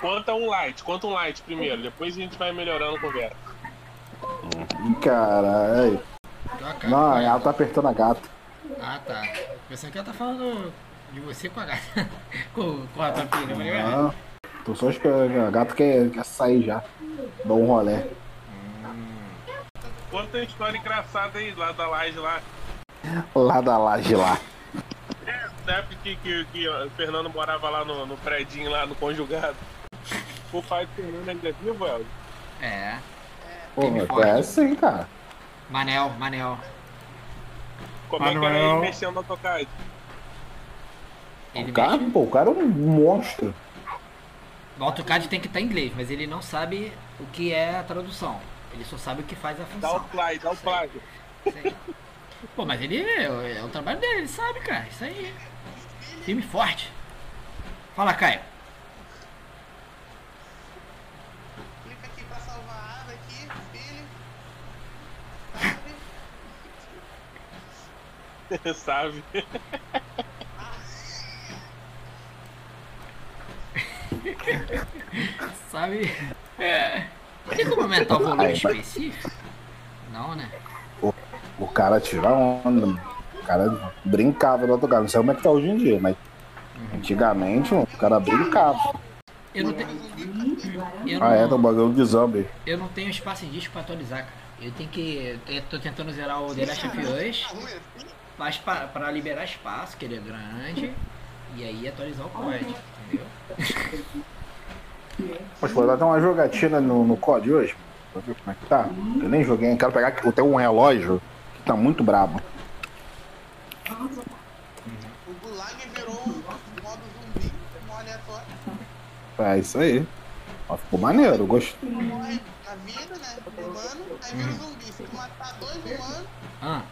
Conta um light, conta um light primeiro, depois a gente vai melhorando a conversa. Caralho. Não, ela tá apertando a gata. Ah tá. Pensando que ela tá falando de você com a gata. com, com a tua filha, mas é. Ah, tô só esperando. A gata quer, quer sair já. Dá um rolé. Conta uma história engraçada aí lá da laje lá. Lá da laje lá. Na época que, que, que o Fernando morava lá no, no predinho lá no conjugado. O pai do Fernando ainda é vivo, Elton? É. Mas forte. é assim, cara. Manel, Manel. Como é que era Manuel. ele mexendo na tocade? Ele O cara, pô, o cara é um monstro. O AutoCAD tem que estar em inglês, mas ele não sabe o que é a tradução. Ele só sabe o que faz a Dá o função. play, dá o play. Pô, mas ele é, é o trabalho dele, ele sabe, cara. Isso aí. Time forte. Fala, Caio. Clica aqui pra salvar a aba aqui, filho. Sabe? Sabe? Sabe? É. Tem como aumentar o volume específico? Não, né? O cara tira onda. O cara brincava no outro cara. Não sei como é que tá hoje em dia, mas antigamente mano, o cara brincava. Eu não, tenho, eu, não, Ah, é, tá um bagulho de zombie. eu não tenho espaço em disco pra atualizar, cara. Eu tenho que. Eu tô tentando zerar o The Last of Us, mas pra, pra liberar espaço, que ele é grande, e aí atualizar o código, entendeu? Mas pô, dar até uma jogatina no, no COD hoje, pra ver como é que tá. Eu nem joguei, quero pegar eu tenho um relógio que tá muito brabo. O Gulag virou um modo zumbi, um aleatório. É isso aí. Ó, ficou maneiro, eu gostei. Tu morre na vida, né? Humano, aí vira um zumbi. Se tu matar dois humanos, Ah,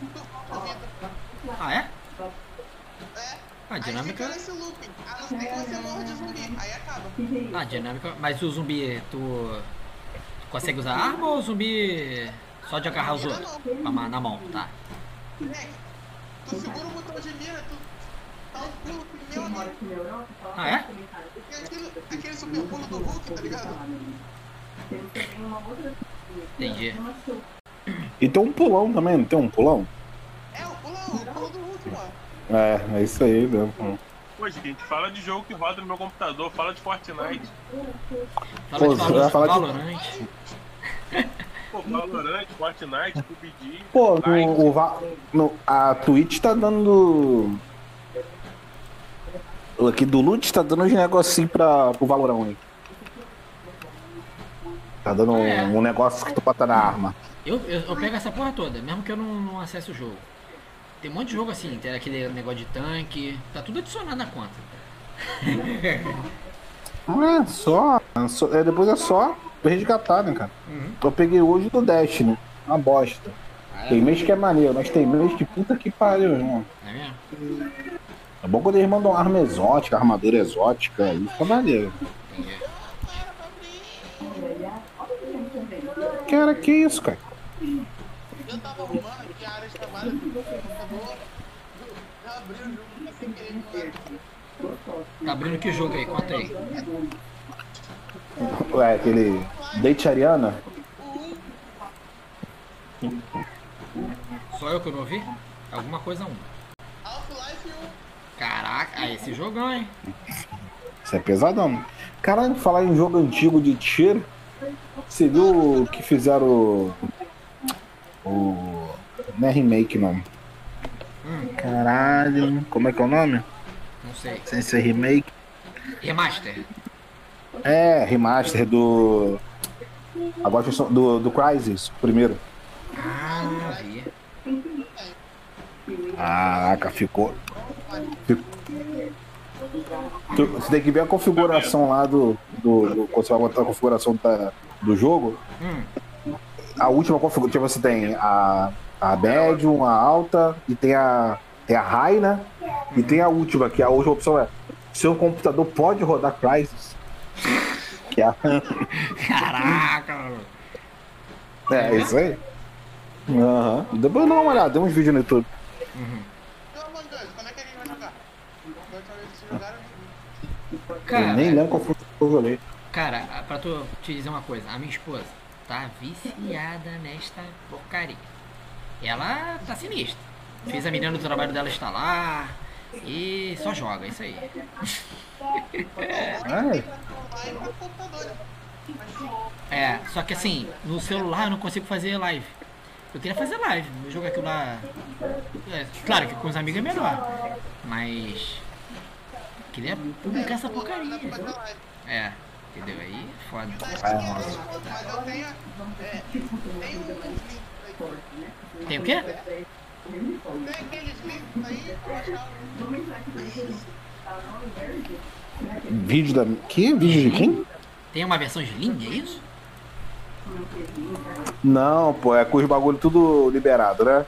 tu volta a vida. ah é? É. A Aí dinâmica. fica nesse looping. A não ser que você morra Aí acaba. Ah, dinâmica. Mas o zumbi, tu, tu consegue usar arma ou o zumbi só de agarrar os outros? Na mão, tá. Moleque, tu segura o botão de mira, tu dá um pulo meu amigo. Ah, é? Aquele, aquele super pulo do Hulk, tá ligado? Entendi. E tem um pulão também, não tem um pulão? É, o pulo, o pulo do Hulk, mano. É, é isso aí mesmo. Pô, gente, fala de jogo que roda no meu computador, fala de Fortnite. Fala Pô, de você vai Valor, falar de- Valorant. Pô, Valorant, Fortnite, PUBG. Pô, no, o Va- no- a Twitch tá dando. Aqui do Loot tá dando uns negocinhos pra, pro Valorão aí. Tá dando um, É. um negócio que tu bota na arma. Eu, eu, eu pego essa porra toda, mesmo que eu não, não acesse o jogo. Tem um monte de jogo assim, tem aquele negócio de tanque, tá tudo adicionado na conta. Ah, é só. só- é, depois é só resgatar, né, cara? Eu peguei hoje do Destiny. Uma bosta. Tem mês que é maneiro, mas tem mês que puta que pariu, irmão. É mesmo? É bom quando eles mandam arma exótica, armadura exótica, aí fica maneiro. Entendi. Cara, que isso, cara? Eu tava arrumando aqui a área de trabalho do computador. Eu abri o jogo sem querer mudar. Tá abrindo que jogo aí? Conta aí. Ué, aquele. Date Ariana? Só eu que não ouvi? Alguma coisa um. Half-Life 1. Caraca, ah, esse jogão, hein? Isso é pesadão. Caralho, falar em jogo antigo de tiro. Você viu o que fizeram o. o não é remake, não. Hum. Caralho, como é que é o nome? Não sei. Sem ser remake. Remaster. É, remaster do. Agora do, do Crysis, primeiro. Ah, vi. Caraca, ficou. Fico- Tu- Você tem que ver a configuração lá do. do, do quando você vai botar a configuração da- do jogo. Hum. A última configuração. Tipo, você tem a, a médium, a alta, e tem a, tem a high, né? E tem a última, que a última opção é: seu computador pode rodar Crysis. Que é, a- Caraca, mano. é isso aí. Aham. Depois dá uma olhada, tem uns vídeos no YouTube. É eu. Cara, Eu nem lembro qual foi o eu. Cara, pra tu te dizer uma coisa, a minha esposa tá viciada nesta porcaria. Ela tá sinistra. Fez a menina do trabalho dela instalar e só joga, isso aí. Ah? É, só que assim, no celular eu não consigo fazer live. Eu queria fazer live, eu jogo aquilo lá. É, claro que com os amigos é melhor. Mas. Queria publicar essa porcaria. É, entendeu? Aí é foda. Mas eu tenho. É, tem um link aí. Tem o quê? Tem aqueles aí Vídeo da. Que? Vídeo de quem? Tem uma versão Slim, é isso? Não, pô, é com os bagulho tudo liberado, né?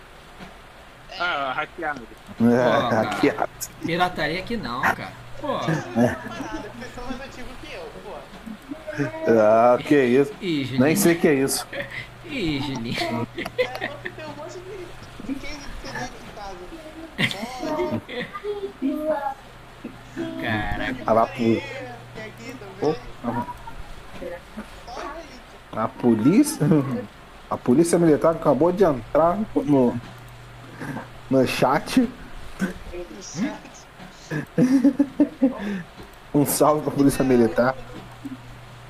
Ah, hackeado. É, aqui é. Pirataria aqui não, cara. Pô, parada, porque vocês são mais antigos que eu, pô. Ah, que isso. ih. Nem sei o que é isso. Ih, Slim. Relíquia. A polícia. A polícia militar acabou de entrar no. No chat. Um salve pra polícia militar.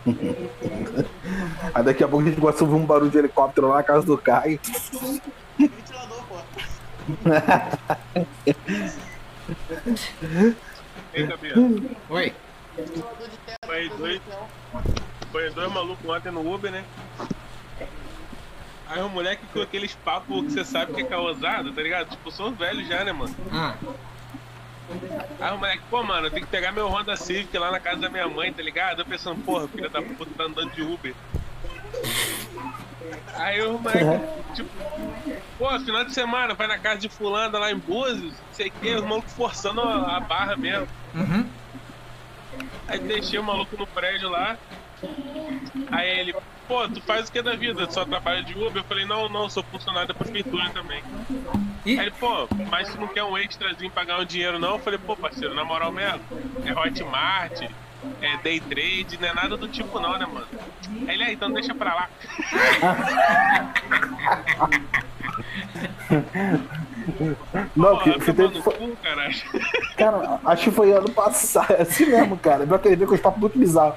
Aí daqui a pouco a gente começa a ouvir um barulho de helicóptero lá na casa do Caio. Ventilador, pô. Ei, Gabriel. Oi. Foi dois. Foi dois malucos ontem no Uber, né? Aí o moleque com aqueles papos que você sabe que é causado, tá ligado? Tipo, são velhos já, né, mano? Ah, Aí o moleque, pô, mano, eu tenho que pegar meu Honda Civic lá na casa da minha mãe, tá ligado? Eu pensando, porra, filha da puta tá andando de Uber. Aí o moleque, tipo, pô, final de semana, vai na casa de fulano lá em Búzios, não sei o que, os malucos forçando a, a barra mesmo. uhum. Aí deixei o maluco no prédio lá. Aí ele, pô, tu faz o que da vida? Tu só trabalha de Uber? Eu falei, não, não, sou funcionário da prefeitura também. Ih. Aí ele, pô, mas tu não quer um extrazinho pra ganhar um dinheiro não? Eu falei, pô, parceiro, na moral mesmo, é Hotmart, é day trade, não é nada do tipo não, né, mano? Aí ele, ah, então deixa pra lá. Não, Pô, que teve. cu, caralho. Cara, acho que foi ano passado. É assim mesmo, cara. Que ele veio com os papos muito bizarros.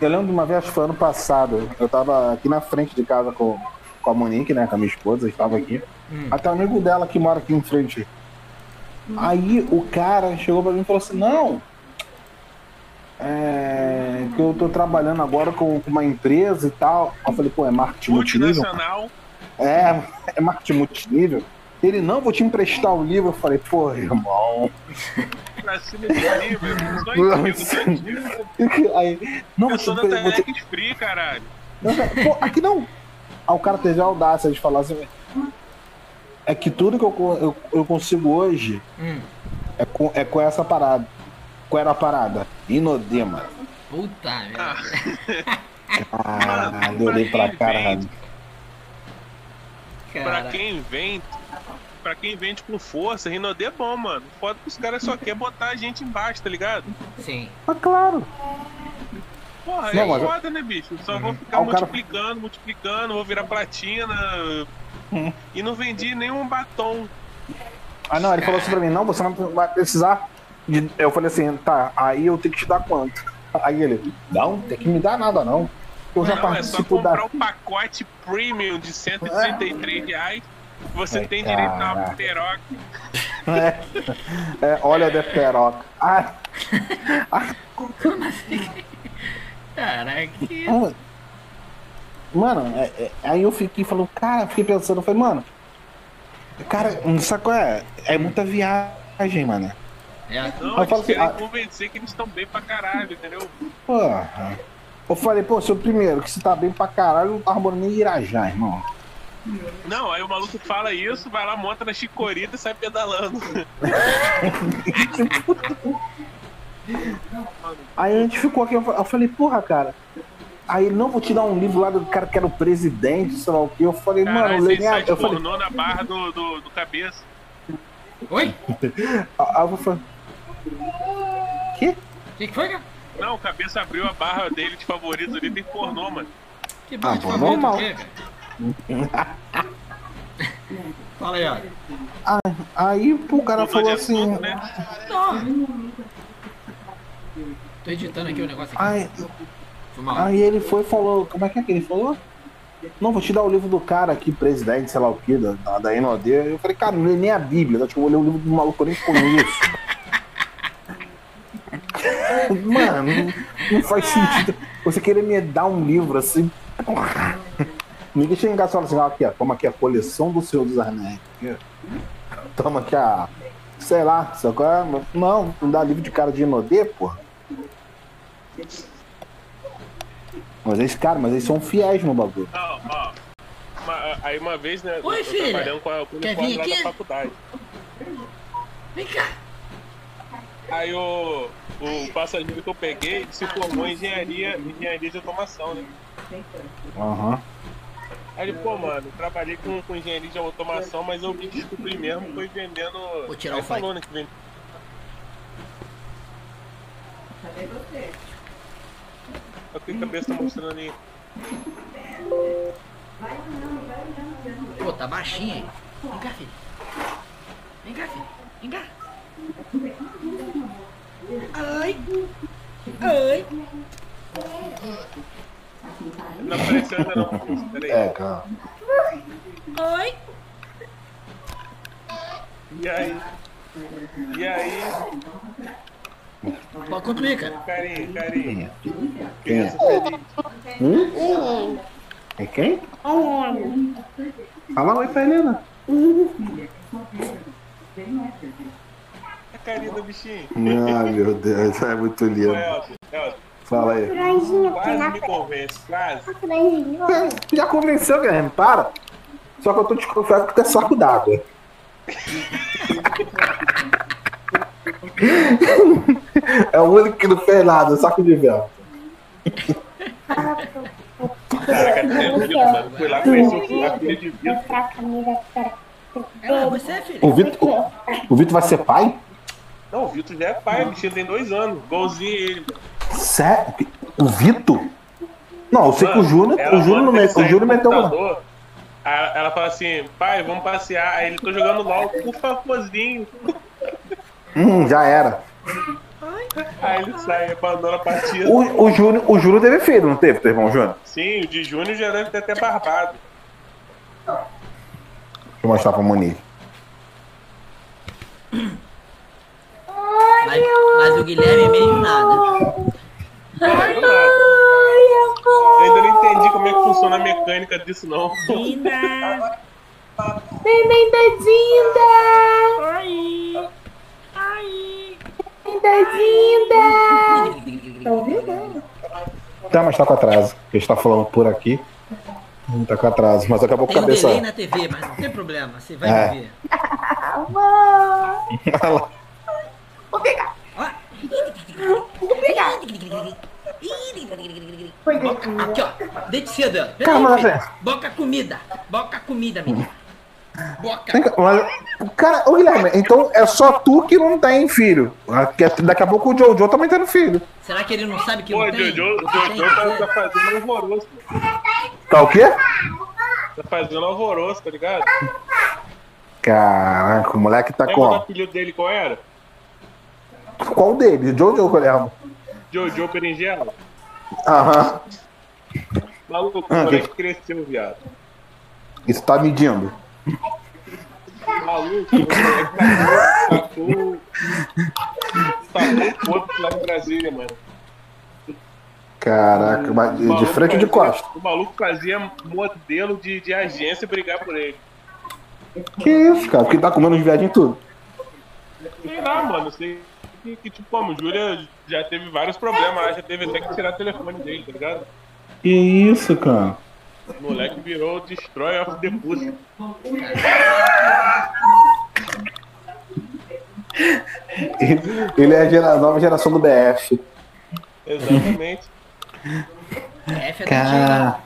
Eu lembro de uma vez, acho que foi ano passado. Eu tava aqui na frente de casa com, com a Monique, né? Com a minha esposa, estava aqui. Hum. Até um amigo dela que mora aqui em frente. Aí o cara chegou pra mim e falou assim: Não, é. Que eu tô trabalhando agora com com uma empresa e tal. Eu falei: Pô, é marketing multinível? Multinacional, É, é marketing multinível. Ele, não, vou te emprestar o livro. Eu falei: Pô, irmão. Aí, não, Eu você sou da vou te- Telex Free, caralho. Não, Pô, aqui não. Aí o cara teve a audácia de falar assim: é que tudo que eu, eu, eu consigo hoje Hum, é com, é com essa parada. Qual era a parada? Inodema. puta merda. Caralho, eu olhei pra cara. Pra quem vende, pra quem vende com força, Rinodê é bom, mano. Foda que os caras só querem botar a gente embaixo, tá ligado? sim. Mas claro. Porra, Não, é mas foda, né, bicho? Só vou ficar Ah, o cara- multiplicando, multiplicando, vou virar platina. E não vendi nenhum batom. Ah, não, ele falou assim pra mim: não, você não vai precisar. De... Eu falei assim: tá, aí eu tenho que te dar quanto? Aí ele: não, tem que me dar nada não. Eu já Não, é só participo comprar da. o pacote premium de 133 reais. Você É, tem direito a uma caraca. peroca. É, é, olha de peroca. Ah, Caraca, que... Mano, Mano, é- é- aí eu fiquei falando, cara, fiquei pensando, eu falei, mano, cara, sabe qual é? É muita viagem, mano. É, Não, Eu eles falo assim, querem ah- convencer que eles estão bem pra caralho, entendeu? Porra. Eu falei, pô, seu primeiro, que você tá bem pra caralho, não tava morando nem em Irajá, irmão. Não, aí o maluco fala isso, vai lá, monta na chicorita e sai pedalando. Aí a gente ficou aqui, eu fa- eu falei, porra, cara. Aí ele, não, vou te dar um livro lá do cara que era o presidente, sei lá o que. Eu falei, mano, Caralho, eu você leio nem a- sai de Eu falei, pornô na barra do, do, do cabeça. Oi? aí eu falei, que? O que, que foi, cara? Não, o cabeça abriu a barra dele de favoritos ali, tem pornô, mano. Que barra de pô, favorito normal. o quê? Fala aí, ó. Aí pô, o cara Mudou falou de assim. assunto, né? Não. Tô editando aqui o negócio aqui. Aí, aí ele foi e falou, como é que é que ele falou? Não, vou te dar o livro do cara aqui, presidente, sei lá o que, da, da, NOD. Eu falei, cara, não lê nem a Bíblia, acho que eu vou ler o livro do maluco eu nem conheço. Mano, não, não faz sentido você querer me dar um livro assim. Ninguém chega em casa e fala assim, ó, aqui, ó, toma aqui a coleção do Senhor dos Anéis. Toma aqui a. Sei lá, só que, não, não dá livro de cara de Inodê, porra. Mas eles, cara, mas eles são fiéis no bagulho. Ó, ó. Uma- aí uma vez, né? Oi, eu filha. trabalhando com a com o Quer vir lá aqui? da faculdade. Vem cá. Aí o, o passageiro que eu peguei se formou em engenharia, engenharia de automação, né? Aham. Aí ele, pô, mano, trabalhei com, com engenharia de automação, mas eu me descobri mesmo, foi vendendo. Vou tirar aí o fone. falou, né, que vende. Olha o que a cabeça tá mostrando ali. Pô, tá baixinho aí. Vem cá, filho. Vem cá, filho. Vem cá. Ai. Ai. Não apareceu ainda não. Peraí. É, cara. Ai. E aí? E aí? Pode concluir, cara. Carinho, carinho. Quem é? Hum? É quem? Fala oi pra Helena. A carinha do bichinho. Ah, meu Deus, é muito lindo. Elton, Elton, Fala aí. Quase me convence, quase. franjinha. Já convenceu, Guilherme, para. Só que eu tô desconfiado que tu é saco d'água. É o único que não fez nada, saco de vento. Caraca, é mano. Fui lá conhecer a filha de para É você, filho. O Vitor, o Vitor vai ser pai? Não, o Vitor já é pai, o bichinho tem dois anos, igualzinho ele. Sério? O Vitor? Não, eu sei que o Júnior, o Júnior meteu, o Júnior meteu uma. Ela fala assim, pai, vamos passear. Aí ele tô jogando LOL, por favorzinho. Hum, já era. Aí ele sai, abandona a partida. O, o, Júnior, o Júnior teve filho, não teve, teu irmão Júnior? Sim, o de Júnior já deve ter até barbado. Deixa eu mostrar pra Monique. Mas, o Guilherme é meio nada. Não, nada. Eu ainda não entendi como é que funciona a mecânica disso, não. Linda. Neném da Dinda! Ai. Ai. Neném da Dinda! Tá, mas tá com atraso. A gente tá falando por aqui. Tá com atraso, mas acabou com a Tem um cabeça. delay na TV, mas não tem problema, você vai É. ver. Amor. Olha lá. Vou pegar. Ó, Vou pegar. Foi boca, aqui, ó. Deite cedo, ela. Pera Calma. Zé. Boca comida. Boca comida, menina. Boca. Mas- Cara, ô Guilherme, então é só tu que não tem filho. Daqui daqui a pouco o Jojo também tendo filho. Será que ele não sabe que Pô, não tem? Jojo, tem Jojo tá, tá fazendo alvoroço. Tá o quê? Tá fazendo alvoroço, tá ligado? Caraca, o moleque tá Lembra do com. apelido dele qual era? Qual deles? Jojo ou Guilherme? Jojo Berinjela. Aham. Maluco, o Ah, moleque cresceu, viado. Isso tá medindo. Maluco, o tacou. Tacou o corpo lá em Brasília, mano. Caraca, mas O de frente ou de costas? O maluco fazia modelo de, de agência brigar por ele. Que isso, cara? Porque tá comendo os viadinhos tudo. Sei lá, mano. Sei que, que tipo, como, Júlia já teve vários problemas, já teve até que tirar o telefone dele, tá ligado? Que isso, cara? O moleque virou Destroy of the Pussy. Ele é a gera- nova geração do BF. Exatamente. F é da Cara.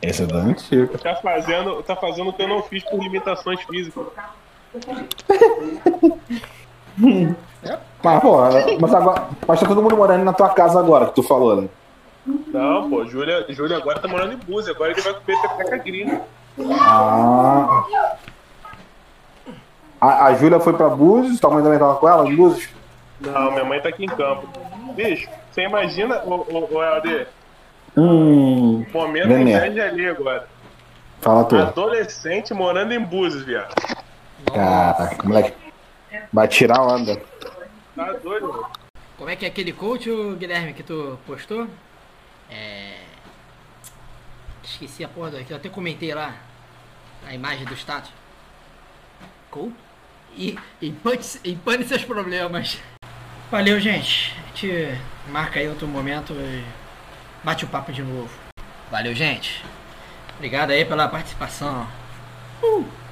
Esse é da antiga. Tá fazendo, tá fazendo o que eu não fiz por limitações físicas. Mas, pô, mas agora. Mas tá todo mundo morando na tua casa agora, que tu falou, né? Não, pô, Júlia, Júlia agora tá morando em Búzios, agora ele vai comer pepeca gringa. Ah. A, a Júlia foi pra Búzios, tua mãe também tava com ela, em Búzios? Não, minha mãe tá aqui em campo. Bicho, você imagina, o, o, o LD, Hum. momento Nenê. inveja ali agora. Fala tu. Adolescente morando em Búzios, viado. Caraca, moleque. Vai tirar onda. Tá doido, mano. Como é que é aquele coach, Guilherme, que tu postou? É. Esqueci a porra do. que Eu até comentei lá. A imagem do status. Cool. E empane, empane seus problemas. Valeu, gente. A gente marca aí outro momento e bate o papo de novo. Valeu, gente. Obrigado aí pela participação. Uh!